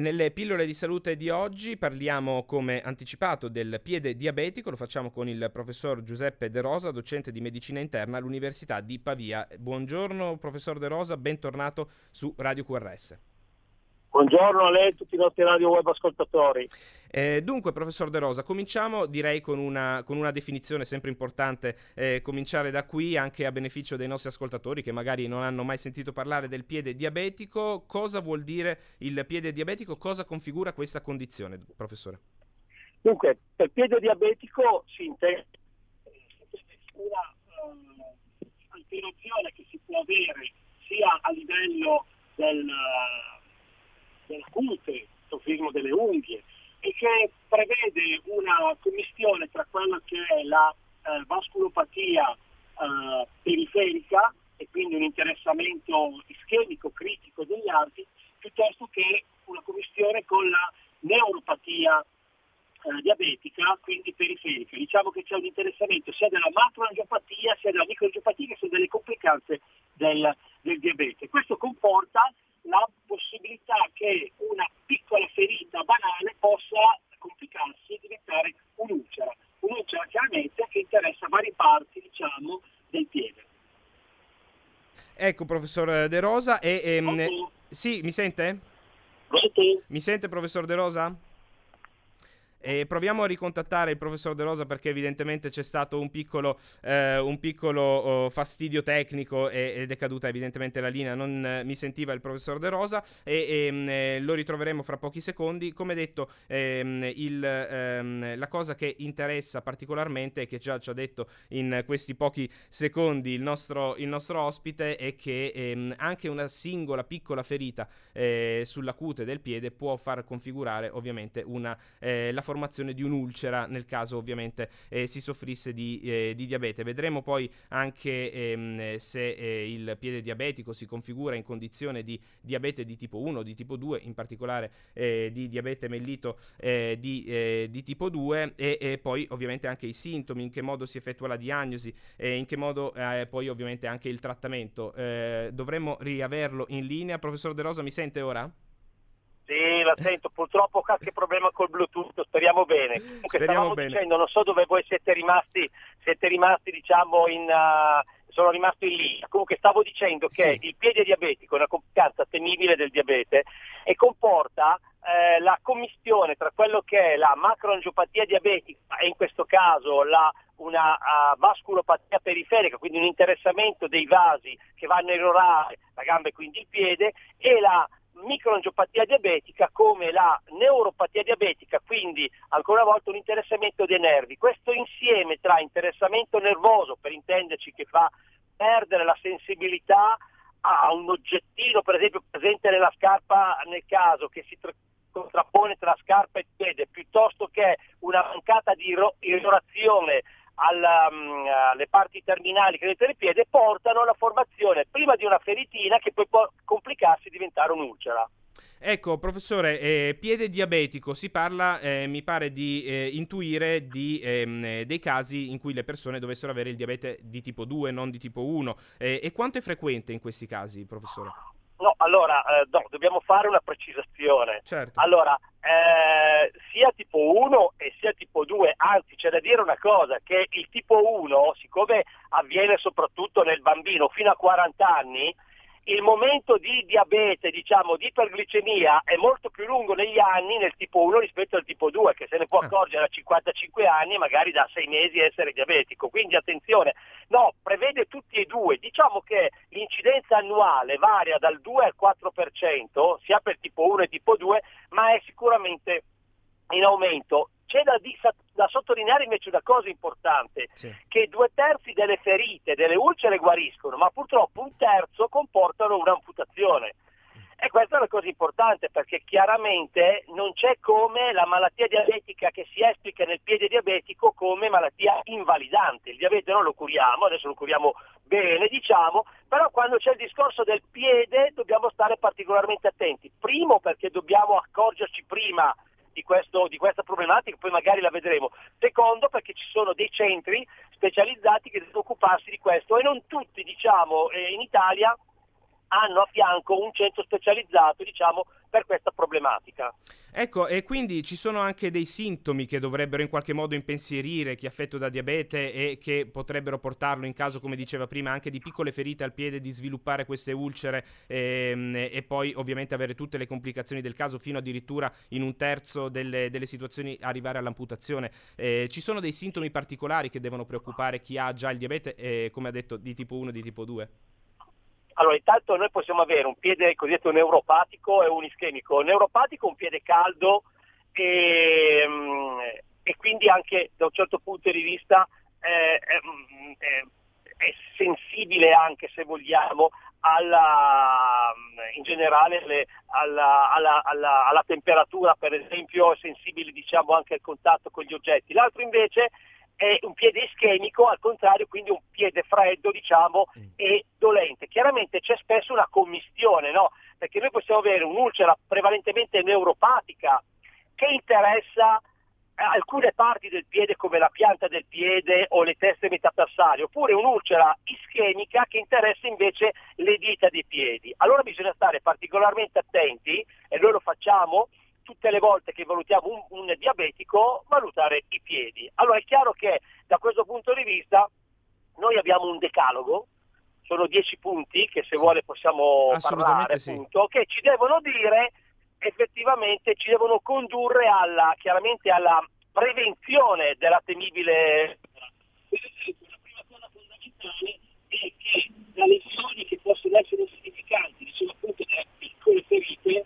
Nelle pillole di salute di oggi parliamo, come anticipato, del piede diabetico. Lo facciamo con il professor Giuseppe De Rosa, docente di medicina interna all'Università di Pavia. Buongiorno, professor De Rosa, bentornato su Radio QRS. Buongiorno a lei e a tutti i nostri radio web ascoltatori. Eh, dunque, professor De Rosa, cominciamo direi con una, con una definizione sempre importante, eh, cominciare da qui anche a beneficio dei nostri ascoltatori che magari non hanno mai sentito parlare del piede diabetico. Cosa vuol dire il piede diabetico? Cosa configura questa condizione, professore? Dunque, per piede diabetico si intende una uh, alterazione che si può avere sia a livello del del cute, sofismo delle unghie, e che prevede una commistione tra quella che è la eh, vasculopatia eh, periferica e quindi un interessamento ischemico critico degli arti, piuttosto che una commistione con la neuropatia eh, diabetica, quindi periferica. Diciamo che c'è un interessamento sia della macroangiopatia sia della microangiopatia che sono delle complicanze del, del diabete. Questo comporta la possibilità che una piccola ferita banale possa complicarsi e diventare un'ulcera. Un'ulcera chiaramente che interessa varie parti diciamo, del piede. Ecco, professor De Rosa. E, ehm, sì, mi sente? Pronto? Mi sente, professor De Rosa? E proviamo a ricontattare il professor De Rosa perché evidentemente c'è stato un piccolo, eh, un piccolo oh, fastidio tecnico e, ed è caduta evidentemente la linea, non eh, mi sentiva il professor De Rosa e, e mm, eh, lo ritroveremo fra pochi secondi. Come detto, ehm, il, ehm, la cosa che interessa particolarmente e che già ci ha detto in questi pochi secondi il nostro, il nostro ospite è che ehm, anche una singola piccola ferita eh, sulla cute del piede può far configurare ovviamente una, eh, la di un'ulcera nel caso ovviamente eh, si soffrisse di, eh, di, diabete. Vedremo poi anche ehm, se eh, il piede diabetico si configura in condizione di diabete di tipo 1, di tipo 2, in particolare eh, di diabete mellito eh, di, eh, di, tipo 2 e, e, poi ovviamente anche i sintomi, in che modo si effettua la diagnosi e in che modo poi ovviamente anche il trattamento. dovremmo riaverlo in linea. Professor De Rosa mi sente ora? Sì, la sento, purtroppo qualche problema col Bluetooth, speriamo bene. Comunque speriamo stavamo bene. dicendo, non so dove voi siete rimasti, siete rimasti diciamo in... Uh, sono rimasto in linea. Comunque stavo dicendo che sì. il piede diabetico è una complicanza temibile del diabete e comporta eh, la commistione tra quello che è la macroangiopatia diabetica e in questo caso la, una uh, vasculopatia periferica, quindi un interessamento dei vasi che vanno a erorare la gamba e quindi il piede, e la microangiopatia diabetica come la neuropatia diabetica, quindi ancora una volta un interessamento dei nervi. Questo insieme tra interessamento nervoso, per intenderci, che fa perdere la sensibilità a un oggettino, per esempio presente nella scarpa nel caso che si tra- contrappone tra scarpa e piede, piuttosto che una mancata di iro- irrorazione alla, um, alle parti terminali che del piede portano alla formazione prima di una feritina che poi può complicarsi e diventare un'ulcera. Ecco, professore, eh, piede diabetico, si parla, eh, mi pare di eh, intuire, di, ehm, dei casi in cui le persone dovessero avere il diabete di tipo 2, non di tipo 1. Eh, e quanto è frequente in questi casi, professore? No, allora, eh, no, dobbiamo fare una precisazione. Certo. Allora, eh, sia tipo 1 e sia tipo 2, anzi c'è da dire una cosa, che il tipo 1, siccome avviene soprattutto nel bambino fino a 40 anni, il momento di diabete, diciamo, di iperglicemia è molto più lungo negli anni nel tipo 1 rispetto al tipo 2, che se ne può ah. accorgere a 55 anni e magari da 6 mesi essere diabetico. Quindi attenzione, no, prevede tutti e due. Diciamo che l'incidenza annuale varia dal 2 al 4%, sia per tipo 1 e tipo 2, ma è sicuramente in aumento. C'è da, da, sottolineare invece una cosa importante, sì. che due terzi delle ferite, delle ulcere guariscono, ma purtroppo un terzo comportano un'amputazione. E questa è una cosa importante perché chiaramente non c'è come la malattia diabetica che si esplica nel piede diabetico come malattia invalidante. Il diabete non lo curiamo, adesso lo curiamo bene, diciamo, però quando c'è il discorso del piede dobbiamo stare particolarmente attenti. Primo perché dobbiamo accorgerci prima di, questo, di, questa problematica, poi magari la vedremo. Secondo perché ci sono dei centri specializzati che devono occuparsi di questo e non tutti diciamo, eh, in Italia hanno a fianco un centro specializzato diciamo, per questa problematica. Ecco, e quindi ci sono anche dei sintomi che dovrebbero in qualche modo impensierire chi è affetto da diabete e che potrebbero portarlo in caso, come diceva prima, anche di piccole ferite al piede di sviluppare queste ulcere ehm, e poi ovviamente avere tutte le complicazioni del caso fino addirittura in un terzo delle, delle situazioni arrivare all'amputazione. Eh, ci sono dei sintomi particolari che devono preoccupare chi ha già il diabete, eh, come ha detto, di tipo 1 e di tipo 2? Allora, intanto noi possiamo avere un piede cosiddetto neuropatico e un ischemico. Neuropatico un piede caldo e, mm, e quindi anche da un certo punto di vista eh, è, mm, è, è, sensibile anche se vogliamo alla, mm, in generale le, alla, alla, alla, temperatura, per esempio, è sensibile diciamo, anche al contatto con gli oggetti. L'altro invece è un piede ischemico, al contrario, quindi un piede freddo, diciamo, mm. e dolente. Chiaramente c'è spesso una commistione, no? Perché noi possiamo avere un'ulcera prevalentemente neuropatica che interessa alcune parti del piede come la pianta del piede o le teste metatarsarie, oppure un'ulcera ischemica che interessa invece le dita dei piedi. Allora bisogna stare particolarmente attenti, e noi lo facciamo, tutte le volte che valutiamo un, un diabetico, valutare i piedi. Allora è chiaro che da questo punto di vista noi abbiamo un decalogo, sono dieci punti che se vuole possiamo parlare, sì. appunto, che ci devono dire effettivamente, ci devono condurre alla, chiaramente alla prevenzione della temibile... La prima cosa fondamentale è che le lesioni che possono essere significanti, sono appunto delle piccole ferite,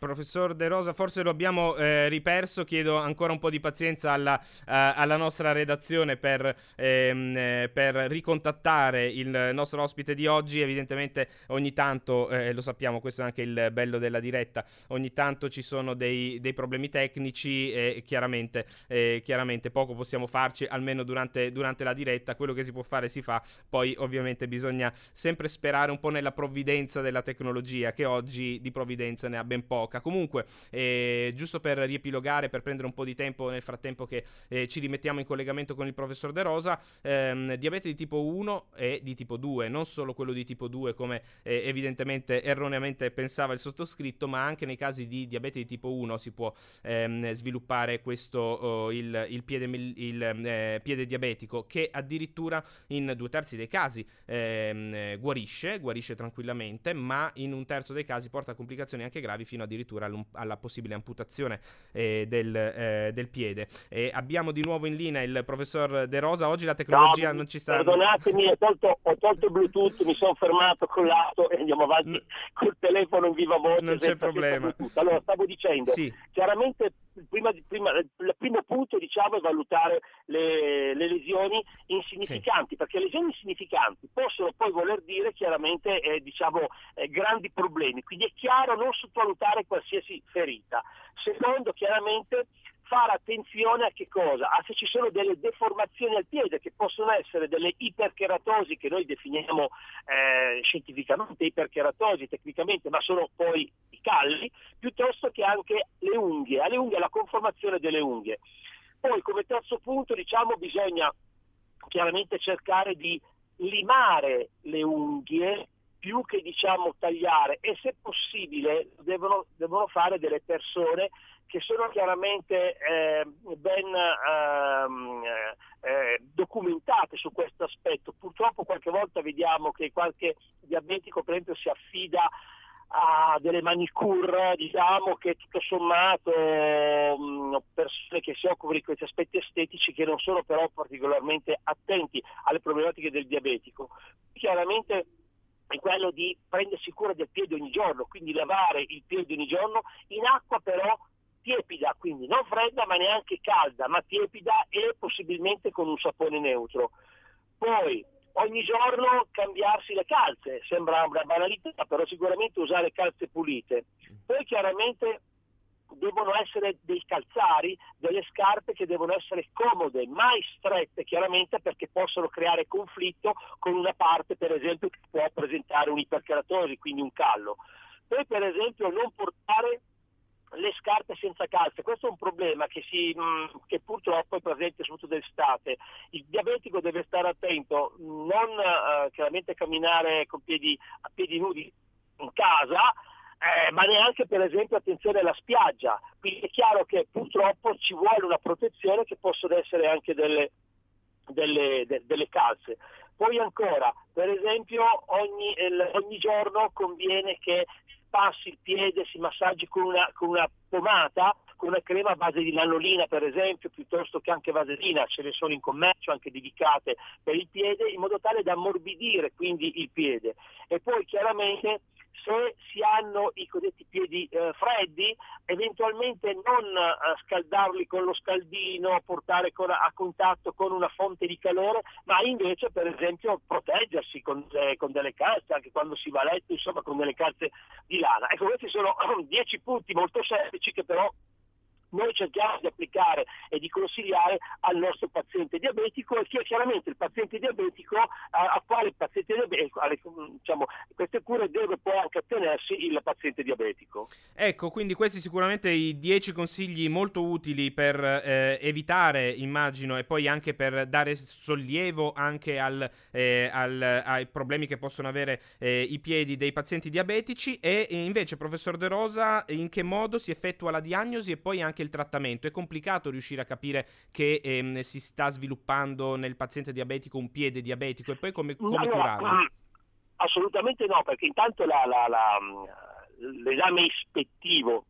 Professor De Rosa, forse lo abbiamo eh, riperso, chiedo ancora un po' di pazienza alla, uh, alla nostra redazione per, ehm, eh, per, ricontattare il nostro ospite di oggi, evidentemente ogni tanto, eh, lo sappiamo, questo è anche il bello della diretta, ogni tanto ci sono dei, dei problemi tecnici e chiaramente, eh, chiaramente, poco possiamo farci, almeno durante, durante la diretta, quello che si può fare si fa, poi ovviamente bisogna sempre sperare un po' nella provvidenza della tecnologia, che oggi di provvidenza ne ha ben poco gioca. Comunque, eh, giusto per riepilogare, per prendere un po' di tempo nel frattempo che eh, ci rimettiamo in collegamento con il professor De Rosa, ehm, diabete di tipo 1 e di tipo 2, non solo quello di tipo 2 come eh, evidentemente erroneamente pensava il sottoscritto, ma anche nei casi di diabete di tipo 1 si può ehm, sviluppare questo oh, il, il, piede, il eh, piede, diabetico che addirittura in due terzi dei casi ehm, guarisce, guarisce tranquillamente, ma in un terzo dei casi porta a complicazioni anche gravi fino addirittura addirittura alla possibile amputazione eh, del, eh, del, piede. E abbiamo di nuovo in linea il professor De Rosa. Oggi la tecnologia no, non ci sta. Perdonatemi, ho tolto, ho tolto il Bluetooth, mi sono fermato con l'auto e andiamo avanti no, col telefono in viva voce. Non c'è problema. Allora, stavo dicendo, sì. chiaramente prima, prima, il primo punto diciamo, è valutare le, le lesioni insignificanti, sì. perché lesioni insignificanti possono poi voler dire chiaramente eh, diciamo, eh, grandi problemi. Quindi è chiaro non sottovalutare qualsiasi ferita. Secondo, chiaramente fare attenzione a che cosa? A se ci sono delle deformazioni al piede che possono essere delle ipercheratosi che noi definiamo eh, scientificamente ipercheratosi tecnicamente, ma sono poi i calli, piuttosto che anche le unghie, alle unghie la conformazione delle unghie. Poi come terzo punto diciamo bisogna chiaramente cercare di limare le unghie più che diciamo tagliare e se possibile devono, devono fare delle persone che sono chiaramente eh, ben ehm, eh, documentate su questo aspetto. Purtroppo qualche volta vediamo che qualche diabetico per esempio si affida a delle manicure, diciamo che tutto sommato mh, mm, persone che si occupano di questi aspetti estetici che non sono però particolarmente attenti alle problematiche del diabetico. Chiaramente è quello di prendersi cura del piede ogni giorno, quindi lavare il piede ogni giorno in acqua però tiepida, quindi non fredda ma neanche calda, ma tiepida e possibilmente con un sapone neutro. Poi ogni giorno cambiarsi le calze, sembra una banalità, però sicuramente usare calze pulite. Poi chiaramente devono essere dei calzari, delle scarpe che devono essere comode, mai strette chiaramente perché possono creare conflitto con una parte per esempio che può presentare un'iperkeratosi, quindi un callo. Poi per esempio non portare le scarpe senza calze, questo è un problema che, si, che purtroppo è presente soprattutto d'estate. Il diabetico deve stare attento, non uh, chiaramente camminare piedi, a piedi nudi in casa, eh, ma neanche per esempio attenzione alla spiaggia. Quindi è chiaro che purtroppo ci vuole una protezione che possono essere anche delle, delle, de, delle calze. Poi ancora, per esempio, ogni, eh, ogni giorno conviene che passi il piede, si massaggi con una, con una pomata, con una crema a base di lanolina per esempio, piuttosto che anche vaselina, ce ne sono in commercio anche dedicate per il piede, in modo tale da ammorbidire quindi il piede. E poi chiaramente se si hanno i cosiddetti piedi eh, freddi, eventualmente non eh, scaldarli con lo scaldino, portare con, a contatto con una fonte di calore, ma invece per esempio proteggersi con, eh, con, delle calze, anche quando si va a letto, insomma con delle calze di lana. Ecco, questi sono dieci punti molto semplici che però noi cerchiamo di applicare e di consigliare al nostro paziente diabetico e che chiaramente il paziente diabetico a, a quale paziente diabetico, alle, diciamo, queste cure deve poi anche attenersi il paziente diabetico. Ecco, quindi questi sicuramente i 10 consigli molto utili per eh, evitare, immagino, e poi anche per dare sollievo anche al, eh, al, ai problemi che possono avere eh, i piedi dei pazienti diabetici e invece, professor De Rosa, in che modo si effettua la diagnosi e poi anche anche il trattamento. È complicato riuscire a capire che ehm, si sta sviluppando nel paziente diabetico un piede diabetico e poi come, come allora, curarlo? Mm, assolutamente no, perché intanto la, la, la, l'esame ispettivo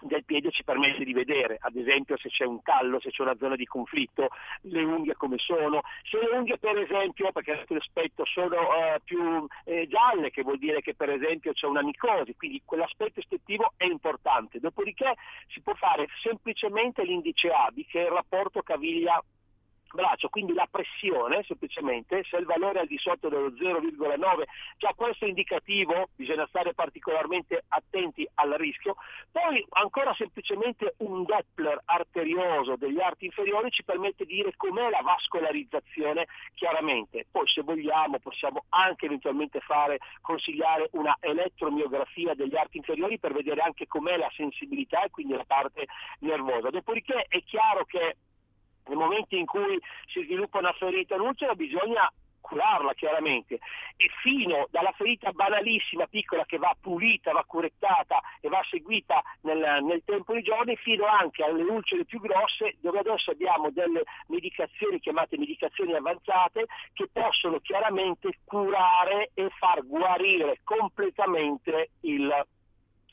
del piede ci permette di vedere, ad esempio se c'è un callo, se c'è una zona di conflitto, le unghie come sono, se le unghie per esempio, perché l'aspetto sono uh, più eh, gialle, che vuol dire che per esempio c'è una micosi, quindi quell'aspetto ispettivo è importante. Dopodiché si può fare semplicemente l'indice ABI, che è il rapporto caviglia braccio, quindi la pressione semplicemente, se il valore è al di sotto dello 0,9, già questo è indicativo, bisogna stare particolarmente attenti al rischio, poi ancora semplicemente un Doppler arterioso degli arti inferiori ci permette di dire com'è la vascolarizzazione chiaramente, poi se vogliamo possiamo anche eventualmente fare, consigliare una elettromiografia degli arti inferiori per vedere anche com'è la sensibilità e quindi la parte nervosa, dopodiché è chiaro che nel momento in cui si sviluppa una ferita ulcera bisogna curarla chiaramente. E fino dalla ferita banalissima, piccola che va pulita, va curettata e va seguita nel, nel, tempo di giorni, fino anche alle ulcere più grosse dove adesso abbiamo delle medicazioni chiamate medicazioni avanzate che possono chiaramente curare e far guarire completamente il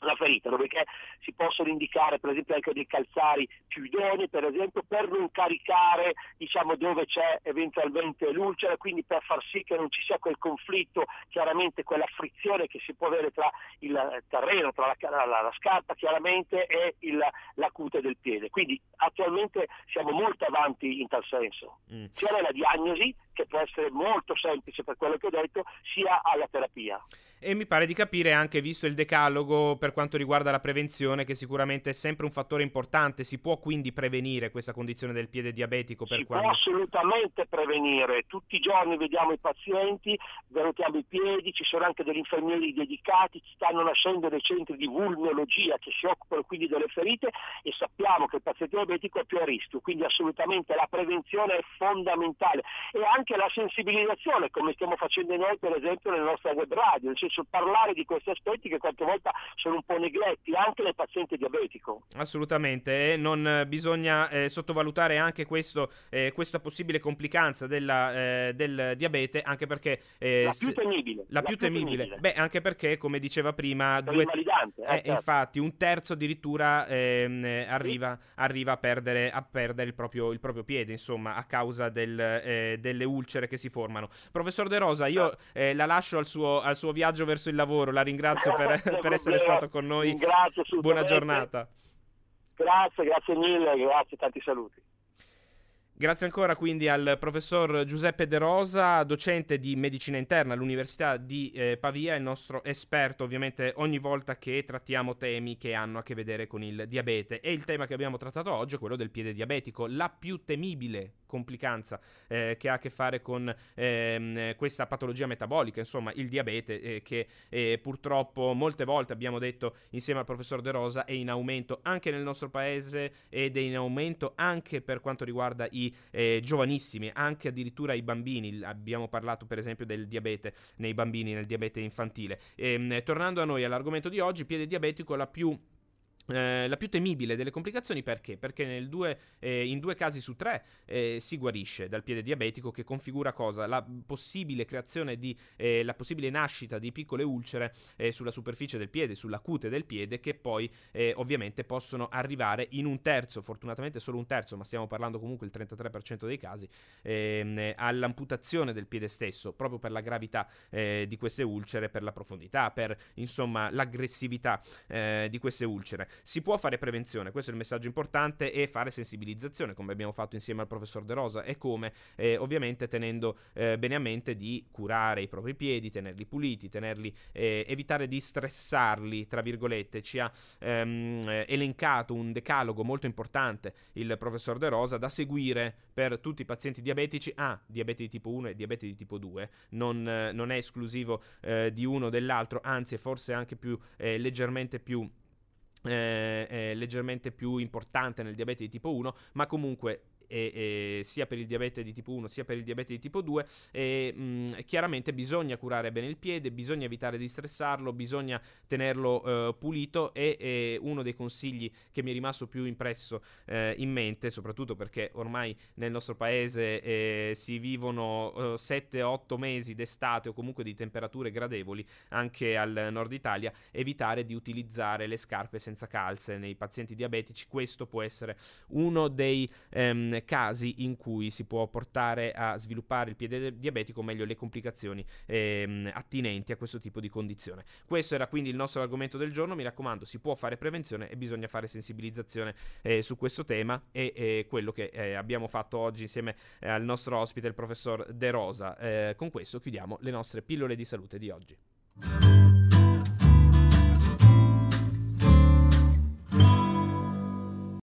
la ferita, dopodiché si possono indicare per esempio anche dei calzari più idonei, per esempio per non caricare diciamo, dove c'è eventualmente l'ulcera, quindi per far sì che non ci sia quel conflitto, chiaramente quella frizione che si può avere tra il terreno, tra la, la, la scarpa chiaramente e il, la cute del piede. Quindi attualmente siamo molto avanti in tal senso, mm. sia nella diagnosi che può essere molto semplice per quello che ho detto, sia alla terapia. E mi pare di capire anche, visto il decalogo per quanto riguarda la prevenzione, che sicuramente è sempre un fattore importante, si può quindi prevenire questa condizione del piede diabetico? Per si quando... può assolutamente prevenire, tutti i giorni vediamo i pazienti, valutiamo i piedi, ci sono anche degli infermieri dedicati, stanno nascendo dei centri di vulnologia che si occupano quindi delle ferite e sappiamo che il paziente diabetico è più a rischio, quindi assolutamente la prevenzione è fondamentale. E anche la sensibilizzazione, come stiamo facendo noi per esempio nella nostra web radio, senso parlare di questi aspetti che qualche volta sono un po' negletti anche nel paziente diabetico. Assolutamente, e non bisogna eh, sottovalutare anche questo, eh, questa possibile complicanza della, eh, del diabete, anche perché... Eh, la più temibile. La, la più, temibile. temibile. Beh, anche perché, come diceva prima, due, eh, eh, certo. infatti un terzo addirittura ehm, arriva, sì. arriva, a perdere, a perdere il, proprio, il, proprio, piede, insomma, a causa del, delle ulcere che si formano. Professor De Rosa, io ah. la lascio al suo, al suo viaggio viaggio verso il lavoro. La ringrazio per, per essere stato con noi. Buona giornata. Grazie, grazie mille, grazie, tanti saluti. Grazie ancora quindi al professor Giuseppe De Rosa, docente di medicina interna all'Università di eh, Pavia, il nostro esperto ovviamente ogni volta che trattiamo temi che hanno a che vedere con il diabete. E il tema che abbiamo trattato oggi è quello del piede diabetico, la più temibile complicanza eh, che ha a che fare con ehm, questa patologia metabolica, insomma il diabete eh, che eh, purtroppo molte volte abbiamo detto insieme al professor De Rosa è in aumento anche nel nostro paese ed è in aumento anche per quanto riguarda i eh, giovanissimi, anche addirittura i bambini. Abbiamo parlato per esempio del diabete nei bambini, nel diabete infantile. E, ehm, tornando a noi all'argomento di oggi, piede diabetico la più eh, la più temibile delle complicazioni perché? Perché due, eh, in due casi su tre eh, si guarisce dal piede diabetico che configura cosa? La possibile creazione di, eh, la possibile nascita di piccole ulcere eh, sulla superficie del piede, sulla cute del piede che poi ovviamente possono arrivare in un terzo, fortunatamente solo un terzo, ma stiamo parlando comunque il 33% dei casi, ehm, all'amputazione del piede stesso, proprio per la gravità di queste ulcere, per la profondità, per insomma l'aggressività di queste ulcere. Si può fare prevenzione, questo è il messaggio importante, e fare sensibilizzazione, come abbiamo fatto insieme al professor De Rosa, e come eh, ovviamente tenendo eh, bene a mente di curare i propri piedi, tenerli puliti, tenerli, eh, evitare di stressarli, tra virgolette. Ci ha ehm, elencato un decalogo molto importante il professor De Rosa da seguire per tutti i pazienti diabetici. Ah, diabete di tipo 1 e diabete di tipo 2, non, non è esclusivo eh, di uno o dell'altro, anzi è forse anche più eh, leggermente più eh, leggermente più importante nel diabete di tipo 1, ma comunque e, e sia per il diabete di tipo 1 sia per il diabete di tipo 2 e mh, chiaramente bisogna curare bene il piede, bisogna evitare di stressarlo, bisogna tenerlo eh, pulito e, e, uno dei consigli che mi è rimasto più impresso eh, in mente, soprattutto perché ormai nel nostro paese eh, si vivono 7-8 eh, mesi d'estate o comunque di temperature gradevoli anche al nord Italia, evitare di utilizzare le scarpe senza calze nei pazienti diabetici, questo può essere uno dei ehm, casi in cui si può portare a sviluppare il piede diabetico, o meglio le complicazioni ehm, attinenti a questo tipo di condizione. Questo era quindi il nostro argomento del giorno, mi raccomando, si può fare prevenzione e bisogna fare sensibilizzazione eh, su questo tema e eh, quello che eh, abbiamo fatto oggi insieme eh, al nostro ospite, il professor De Rosa. Eh, con questo chiudiamo le nostre pillole di salute di oggi.